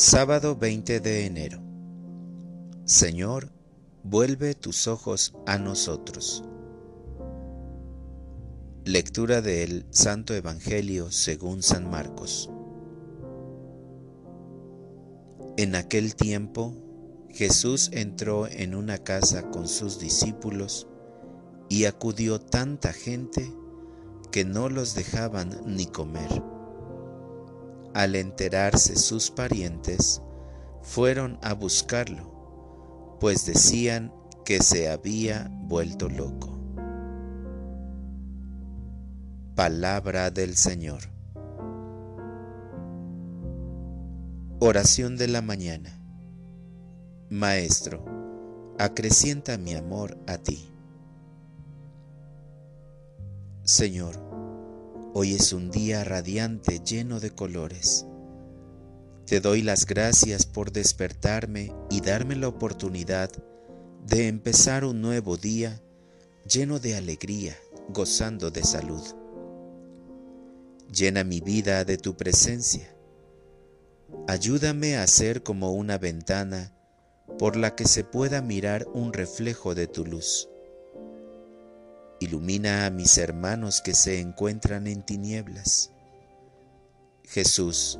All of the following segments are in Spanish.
Sábado 20 de enero. Señor, vuelve tus ojos a nosotros. Lectura del Santo Evangelio según San Marcos. En aquel tiempo, Jesús entró en una casa con sus discípulos y acudió tanta gente que no los dejaban ni comer al enterarse sus parientes, fueron a buscarlo, pues decían que se había vuelto loco. Palabra del Señor. Oración de la mañana. Maestro, acrecienta mi amor a ti. Señor, Hoy es un día radiante lleno de colores. Te doy las gracias por despertarme y darme la oportunidad de empezar un nuevo día lleno de alegría, gozando de salud. Llena mi vida de tu presencia. Ayúdame a ser como una ventana por la que se pueda mirar un reflejo de tu luz. Ilumina a mis hermanos que se encuentran en tinieblas. Jesús,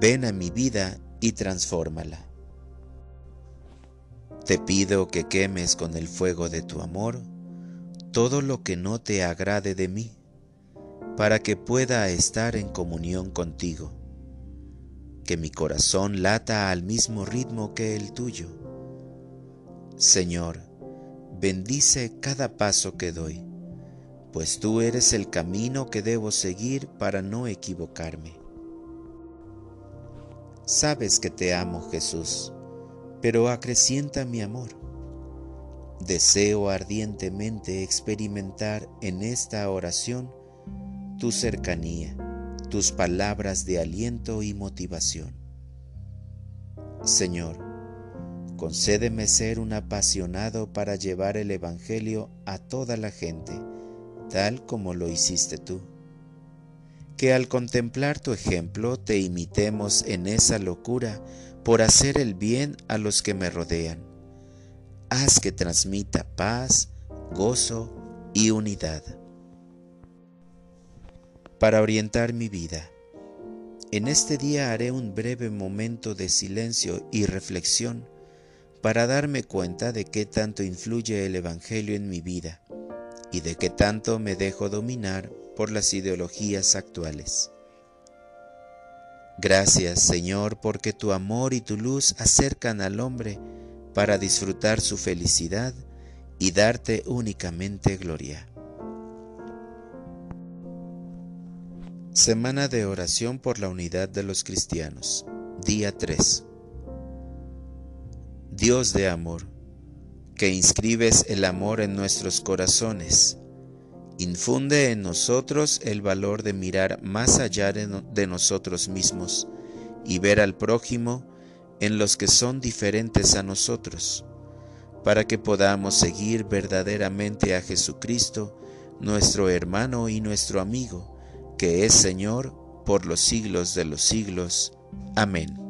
ven a mi vida y transfórmala. Te pido que quemes con el fuego de tu amor todo lo que no te agrade de mí, para que pueda estar en comunión contigo, que mi corazón lata al mismo ritmo que el tuyo. Señor, bendice cada paso que doy, pues tú eres el camino que debo seguir para no equivocarme. Sabes que te amo, Jesús, pero acrecienta mi amor. Deseo ardientemente experimentar en esta oración tu cercanía, tus palabras de aliento y motivación. Señor, Concédeme ser un apasionado para llevar el Evangelio a toda la gente, tal como lo hiciste tú. Que al contemplar tu ejemplo te imitemos en esa locura por hacer el bien a los que me rodean. Haz que transmita paz, gozo y unidad. Para orientar mi vida, en este día haré un breve momento de silencio y reflexión para darme cuenta de qué tanto influye el Evangelio en mi vida y de qué tanto me dejo dominar por las ideologías actuales. Gracias Señor porque tu amor y tu luz acercan al hombre para disfrutar su felicidad y darte únicamente gloria. Semana de oración por la unidad de los cristianos, día 3. Dios de amor, que inscribes el amor en nuestros corazones, infunde en nosotros el valor de mirar más allá de, nosotros mismos y ver al prójimo en los que son diferentes a nosotros, para que podamos seguir verdaderamente a Jesucristo, nuestro hermano y nuestro amigo, que es Señor por los siglos de los siglos. Amén.